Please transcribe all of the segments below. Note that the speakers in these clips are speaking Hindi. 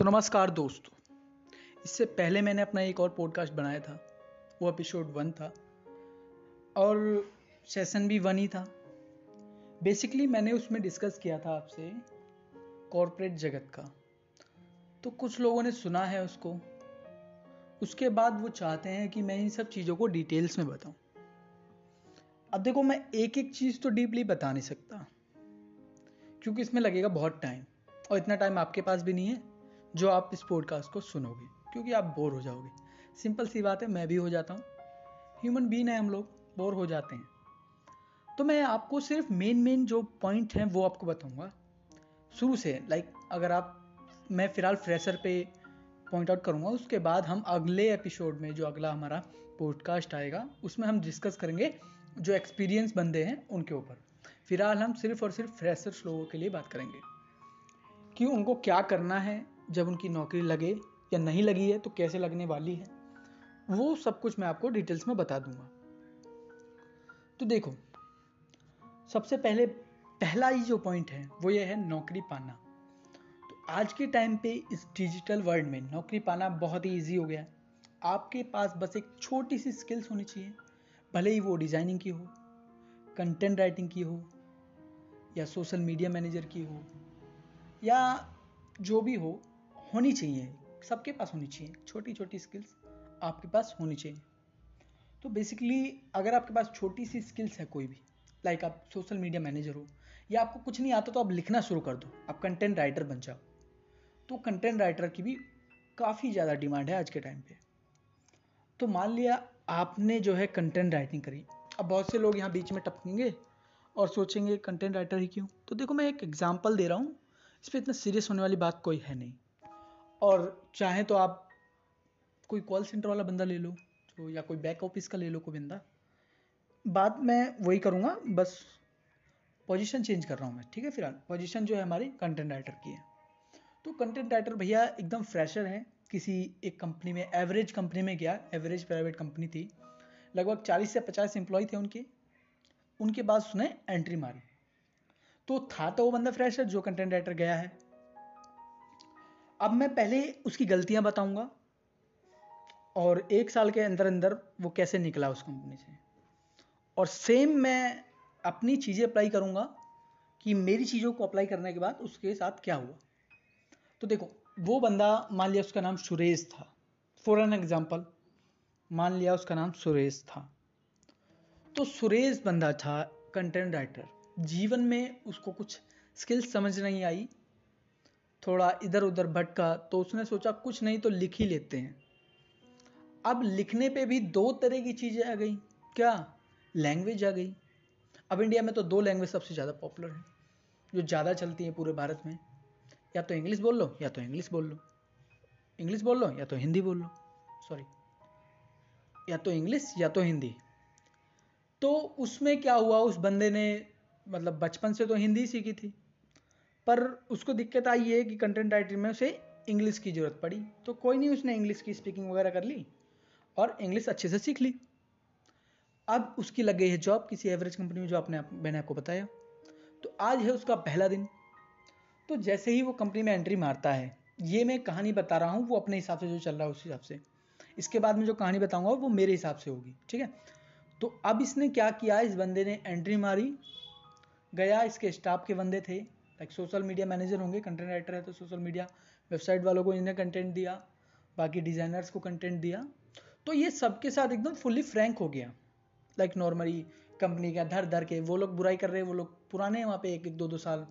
तो नमस्कार दोस्तों। इससे पहले मैंने अपना एक और पॉडकास्ट बनाया था। वो एपिसोड वन था। और सेशन भी वन ही था। बेसिकली मैंने उसमें डिस्कस किया था आपसे कॉरपोरेट जगत का। तो कुछ लोगों ने सुना है उसको। उसके बाद वो चाहते हैं कि मैं इन सब चीज़ों को डिटेल्स में बताऊँ। अब देखो मैं एक एक चीज़ तो डीपली बता नहीं सकता। क्योंकि इसमें लगेगा बहुत टाइम और इतना टाइम आपके पास भी नहीं है। जो आप इस पॉडकास्ट को सुनोगे, क्योंकि आप बोर हो जाओगे। सिंपल सी बात है, मैं भी हो जाता हूँ। ह्यूमन बीन है हम लोग बोर हो जाते हैं। तो मैं आपको सिर्फ़ मेन मेन जो पॉइंट हैं, वो आपको बताऊँगा। शुरू से लाइक अगर आप, मैं फ़िलहाल फ्रेशर पे पॉइंट आउट करूँगा, उसके बाद हम अगले एपिसोड में, जो अगला हमारा पॉडकास्ट आएगा, उसमें हम डिस्कस करेंगे जो एक्सपीरियंस बंदे हैं, उनके ऊपर। फ़िलहाल हम सिर्फ़ और सिर्फ़ फ्रेशर्स लोगों के लिए बात करेंगे। कि उनको क्या करना है जब उनकी नौकरी लगे या नहीं लगी है तो कैसे लगने वाली है, वो सब कुछ मैं आपको डिटेल्स में बता दूँगा। तो देखो, सबसे पहले, पहला ही जो पॉइंट है, वो ये है नौकरी पाना। तो आज के टाइम पे इस डिजिटल वर्ल्ड में नौकरी पाना बहुत ही ईजी हो गया। है आपके पास बस एक छोटी सी स्किल्स होनी चाहिए, भले ही वो डिज़ाइनिंग की हो कंटेंट राइटिंग की हो, या सोशल मीडिया मैनेजर की हो, या जो भी हो होनी चाहिए। सबके पास होनी चाहिए। छोटी छोटी स्किल्स आपके पास होनी चाहिए। तो बेसिकली अगर आपके पास छोटी सी स्किल्स है कोई भी लाइक आप सोशल मीडिया मैनेजर हो, या आपको कुछ नहीं आता तो आप लिखना शुरू कर दो। आप कंटेंट राइटर बन जाओ। तो कंटेंट राइटर की भी काफ़ी ज़्यादा डिमांड है आज के टाइम पे। तो मान लिया आपने जो है कंटेंट राइटिंग करी। अब बहुत से लोग यहाँ बीच में टपकेंगे और सोचेंगे कंटेंट राइटर ही क्यों? तो देखो मैं एक एग्ज़ाम्पल दे रहा हूँ। इस पर इतना सीरियस होने वाली बात कोई है नहीं। और चाहे तो आप कोई कॉल सेंटर वाला बंदा ले लो तो या कोई बैक ऑफ़िस का ले लो कोई बंदा बात मैं वही करूँगा, बस पोजीशन चेंज कर रहा हूँ मैं, ठीक है फ़िलहाल? पोजीशन जो है हमारी कंटेंट राइटर की है। तो कंटेंट राइटर भैया एकदम फ्रेशर है, किसी एक कंपनी में एवरेज कंपनी में गया एवरेज प्राइवेट कंपनी थी। लगभग 40 से 50 एम्प्लॉय थे उनके। उनके बाद उसने एंट्री मारी। तो था तो वो बंदा फ्रेशर जो कंटेंट राइटर गया है। अब मैं पहले उसकी गलतियाँ बताऊँगा और एक साल के अंदर अंदर वो कैसे निकला उस कंपनी से। और सेम मैं अपनी चीज़ें अप्लाई करूँगा कि मेरी चीज़ों को अप्लाई करने के बाद उसके साथ क्या हुआ। तो देखो, वो बंदा, मान लिया उसका नाम सुरेश था। फॉर एन एग्ज़ाम्पल मान लिया उसका नाम सुरेश था। तो सुरेश बंदा था कंटेंट राइटर जीवन में उसको कुछ स्किल्स समझ नहीं आई। थोड़ा इधर उधर भटका तो उसने सोचा कुछ नहीं तो लिख ही लेते हैं। अब लिखने पे भी दो तरह की चीज़ें आ गई। क्या? लैंग्वेज आ गई। अब इंडिया में तो दो लैंग्वेज सबसे ज़्यादा पॉपुलर है, जो ज़्यादा चलती है पूरे भारत में। या तो इंग्लिश बोल लो, या तो इंग्लिश बोल लो। इंग्लिश बोल लो, या तो हिंदी बोल लो। सॉरी या तो इंग्लिश या तो हिंदी। तो उसमें क्या हुआ? उस बंदे ने मतलब बचपन से तो हिंदी सीखी थी। पर उसको दिक्कत आई है कि कंटेंट राइटिंग में उसे इंग्लिश की ज़रूरत पड़ी। तो कोई नहीं, उसने इंग्लिश की स्पीकिंग वगैरह कर ली और इंग्लिश अच्छे से सीख ली। अब उसकी लग गई है जॉब किसी एवरेज कंपनी में जो आपने, मैंने आपको बताया। तो आज है उसका पहला दिन। तो जैसे ही वो कंपनी में एंट्री मारता है, ये मैं कहानी बता रहा हूँ, वो अपने हिसाब से जो चल रहा है उस हिसाब से। इसके बाद में जो कहानी बताऊँगा, वो मेरे हिसाब से होगी, ठीक है? तो अब इसने क्या किया, इस बंदे ने एंट्री मारी, गया, इसके स्टाफ के बंदे थे। लाइक सोशल मीडिया मैनेजर होंगे कंटेंट राइटर है तो सोशल मीडिया वेबसाइट वालों को इन्हें कंटेंट दिया, बाकी डिज़ाइनर्स को कंटेंट दिया। तो ये सबके साथ एकदम फुल्ली फ्रैंक हो गया। लाइक नॉर्मली कंपनी का धर धर के, वो लोग बुराई कर रहे हैं, वो लोग पुराने वहाँ पे एक एक, दो दो साल,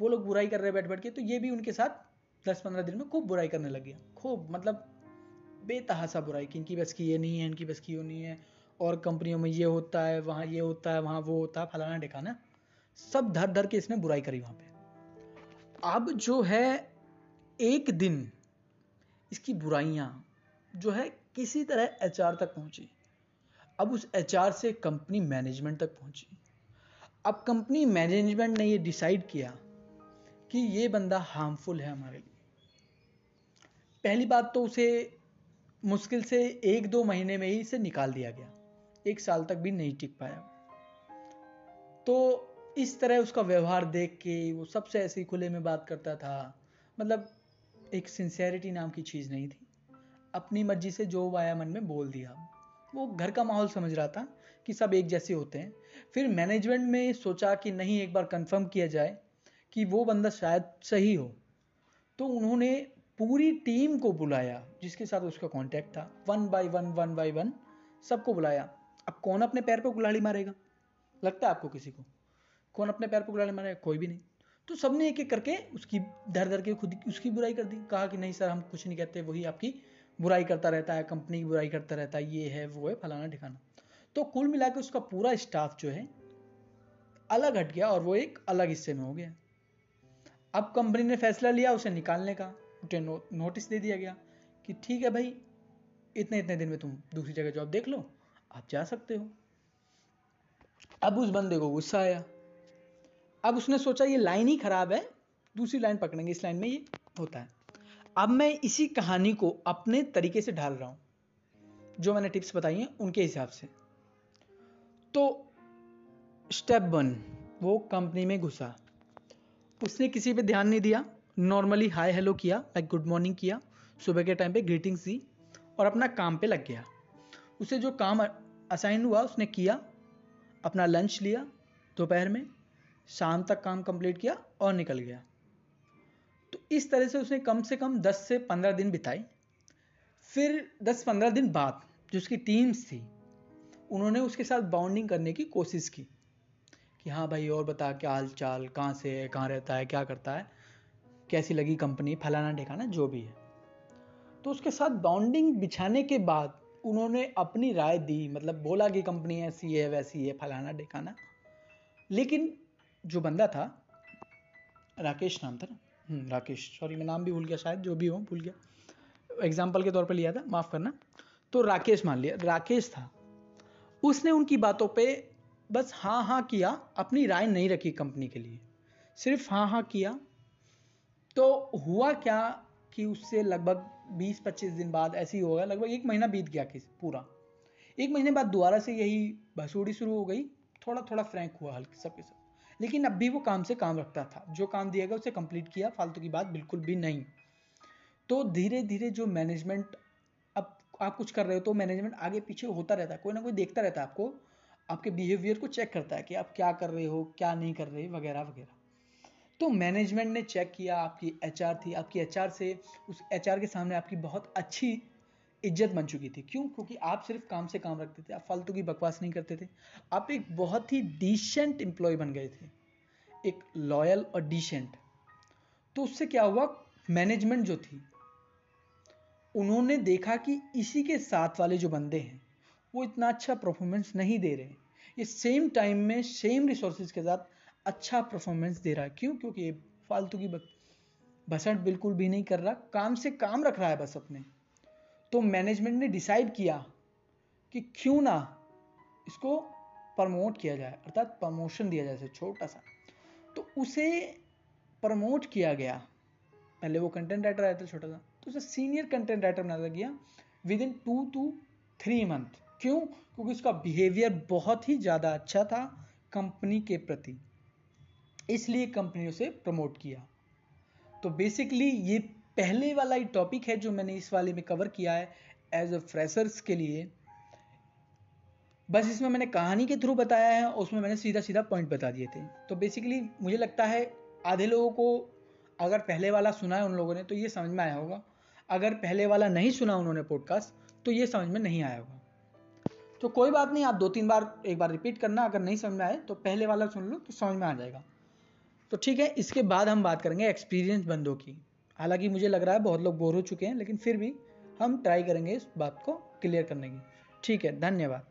वो लोग बुराई कर रहे हैं बैठ बैठ के तो ये भी उनके साथ दस, पंद्रह दिन में खूब बुराई करने लग गया। खूब मतलब बेतहासा बुराई कि इनकी बस की ये नहीं है, इनकी बस की वो नहीं है, और कंपनियों में ये होता है, वहाँ ये होता है, वहाँ वो होता है, फलाना ढिकाना सब धर धर के इसने बुराई करी वहाँ पे। अब जो है एक दिन इसकी बुराइयाँ जो है किसी तरह एचआर तक पहुँची। अब उस एचआर से कंपनी मैनेजमेंट तक पहुँची। अब कंपनी मैनेजमेंट ने ये डिसाइड किया कि ये बंदा हार्मफुल है हमारे लिए। पहली बात तो उसे मुश्किल से एक दो महीने में ही इसे निकाल दिया गया। एक साल तक भी नहीं टिक पाया। तो इस तरह उसका व्यवहार देख के वो सबसे ऐसे ही खुले में बात करता था। मतलब एक सिंसेरिटी नाम की चीज़ नहीं थी। अपनी मर्ज़ी से जो आया मन में बोल दिया। वो घर का माहौल समझ रहा था कि सब एक जैसे होते हैं। फिर मैनेजमेंट में सोचा कि नहीं, एक बार कंफर्म किया जाए कि वो बंदा शायद सही हो। तो उन्होंने पूरी टीम को बुलाया, जिसके साथ उसका कांटेक्ट था। One by one one by one सबको बुलाया। अब कौन अपने पैर पर कुल्हाड़ी मारेगा? लगता है आपको किसी को? कौन अपने पैर पे कुल्हाड़ी मारेगा कोई भी नहीं। तो सबने एक एक करके उसकी धर धर के खुद उसकी बुराई कर दी। कहा कि नहीं सर हम कुछ नहीं कहते वही आपकी बुराई करता रहता है कंपनी की बुराई करता रहता है ये है वो है फलाना ठिकाना। तो कुल मिला के उसका पूरा स्टाफ जो है अलग हट गया और वो एक अलग हिस्से में हो गया। अब कंपनी ने फैसला लिया उसे निकालने का। उसे नो, नोटिस दे दिया गया कि ठीक है भाई इतने इतने दिन में तुम दूसरी जगह जॉब देख लो आप जा सकते हो। अब उस बंदे को गुस्सा आया। अब उसने सोचा, ये लाइन ही खराब है, दूसरी लाइन पकड़ेंगे, इस लाइन में ये होता है। अब मैं इसी कहानी को अपने तरीके से ढाल रहा हूँ, जो मैंने टिप्स बताई हैं उनके हिसाब से। तो स्टेप वन, वो कंपनी में घुसा। उसने किसी पे ध्यान नहीं दिया, नॉर्मली हाय हेलो किया लाइक गुड मॉर्निंग किया, सुबह के टाइम पे ग्रीटिंग्स दी, और अपना काम पे लग गया। उसे जो काम असाइन हुआ, उसने किया, अपना लंच लिया दोपहर में। शाम तक काम कंप्लीट किया और निकल गया। तो इस तरह से उसने कम से कम 10 से 15 दिन बिताए। फिर 10-15 दिन बाद जो उसकी टीम्स थी, उन्होंने उसके साथ बाउंडिंग करने की कोशिश की कि हाँ भाई और बता क्या हाल चाल कहाँ से है, कहाँ रहता है, क्या करता है, कैसी लगी कंपनी फलाना ठिकाना, जो भी है। तो उसके साथ बाउंडिंग बिछाने के बाद उन्होंने अपनी राय दी मतलब बोला कि कंपनी ऐसी है, वैसी है, फलाना ठिकाना। लेकिन जो बंदा था राकेश नाम था ना? हम्म, राकेश। सॉरी मैं नाम भी भूल गया शायद जो भी हो भूल गया। एग्ज़ाम्पल के तौर पर लिया था माफ़ करना। तो राकेश मान लिया राकेश था। उसने उनकी बातों पे बस हाँ हाँ किया अपनी राय नहीं रखी कंपनी के लिए। सिर्फ़ हाँ हाँ किया। तो हुआ क्या कि उससे लगभग 20-25 दिन बाद ऐसे ही होगा लगभग एक महीना बीत गया किस पूरा। एक महीने बाद दोबारा से यही भसूड़ी शुरू हो गई। थोड़ा थोड़ा फ्रैंक हुआ हल्के सबके सब। लेकिन अब भी वो काम से काम रखता था। जो काम दिया गया, उसे कंप्लीट किया। फालतू की बात बिल्कुल भी नहीं। तो धीरे धीरे जो मैनेजमेंट अब आप कुछ कर रहे हो तो मैनेजमेंट आगे पीछे होता रहता है। कोई ना कोई देखता रहता है आपको। आपके बिहेवियर को चेक करता है कि आप क्या कर रहे हो, क्या नहीं कर रहे, वगैरह वगैरह। तो मैनेजमेंट ने चेक किया। आपकी एचआर थी। आपकी एचआर से, उस एचआर के सामने आपकी बहुत अच्छी इज़्ज़त बन चुकी थी। क्यों? क्योंकि आप सिर्फ़ काम से काम रखते थे, आप फालतू की बकवास नहीं करते थे। आप एक बहुत ही डिसेंट एम्प्लॉय बन गए थे। एक लॉयल और डिसेंट तो उससे क्या हुआ? मैनेजमेंट जो थी, उन्होंने देखा कि इसी के साथ वाले जो बंदे हैं, वो इतना अच्छा परफॉर्मेंस नहीं दे रहे। ये सेम टाइम में सेम रिसोर्सेज के साथ अच्छा परफॉर्मेंस दे रहा है। क्यों? क्योंकि फालतू की बसंट बिल्कुल भी नहीं कर रहा। काम से काम रख रहा है बस अपने। तो मैनेजमेंट ने डिसाइड किया कि क्यों ना इसको प्रमोट किया जाए, अर्थात प्रमोशन दिया जाए छोटा सा। तो उसे प्रमोट किया गया। पहले वो कंटेंट राइटर आया था छोटा सा तो उसे सीनियर कंटेंट राइटर बना गया within two two three month क्यों? क्योंकि उसका बिहेवियर बहुत ही ज़्यादा अच्छा था कंपनी के प्रति। इसलिए कंपनी उसे प्रमोट किया। तो बेसिकली ये पहले वाला ही टॉपिक है जो मैंने इस वाले में कवर किया है एज अ फ्रेशर्स के लिए। बस इसमें मैंने कहानी के थ्रू बताया है, और उसमें मैंने सीधा सीधा पॉइंट बता दिए थे। तो बेसिकली मुझे लगता है, आधे लोगों को अगर पहले वाला सुना है उन लोगों ने तो ये समझ में आया होगा। अगर पहले वाला नहीं सुना उन्होंने पॉडकास्ट तो ये समझ में नहीं आया होगा। तो कोई बात नहीं, आप दो तीन बार, एक बार रिपीट करना, अगर नहीं समझ में आए तो पहले वाला सुन लो तो समझ में आ जाएगा। तो ठीक है, इसके बाद हम बात करेंगे एक्सपीरियंस बंदों की। हालाँकि मुझे लग रहा है बहुत लोग बोर हो चुके हैं, लेकिन फिर भी हम ट्राई करेंगे इस बात को क्लियर करने की। ठीक है, धन्यवाद।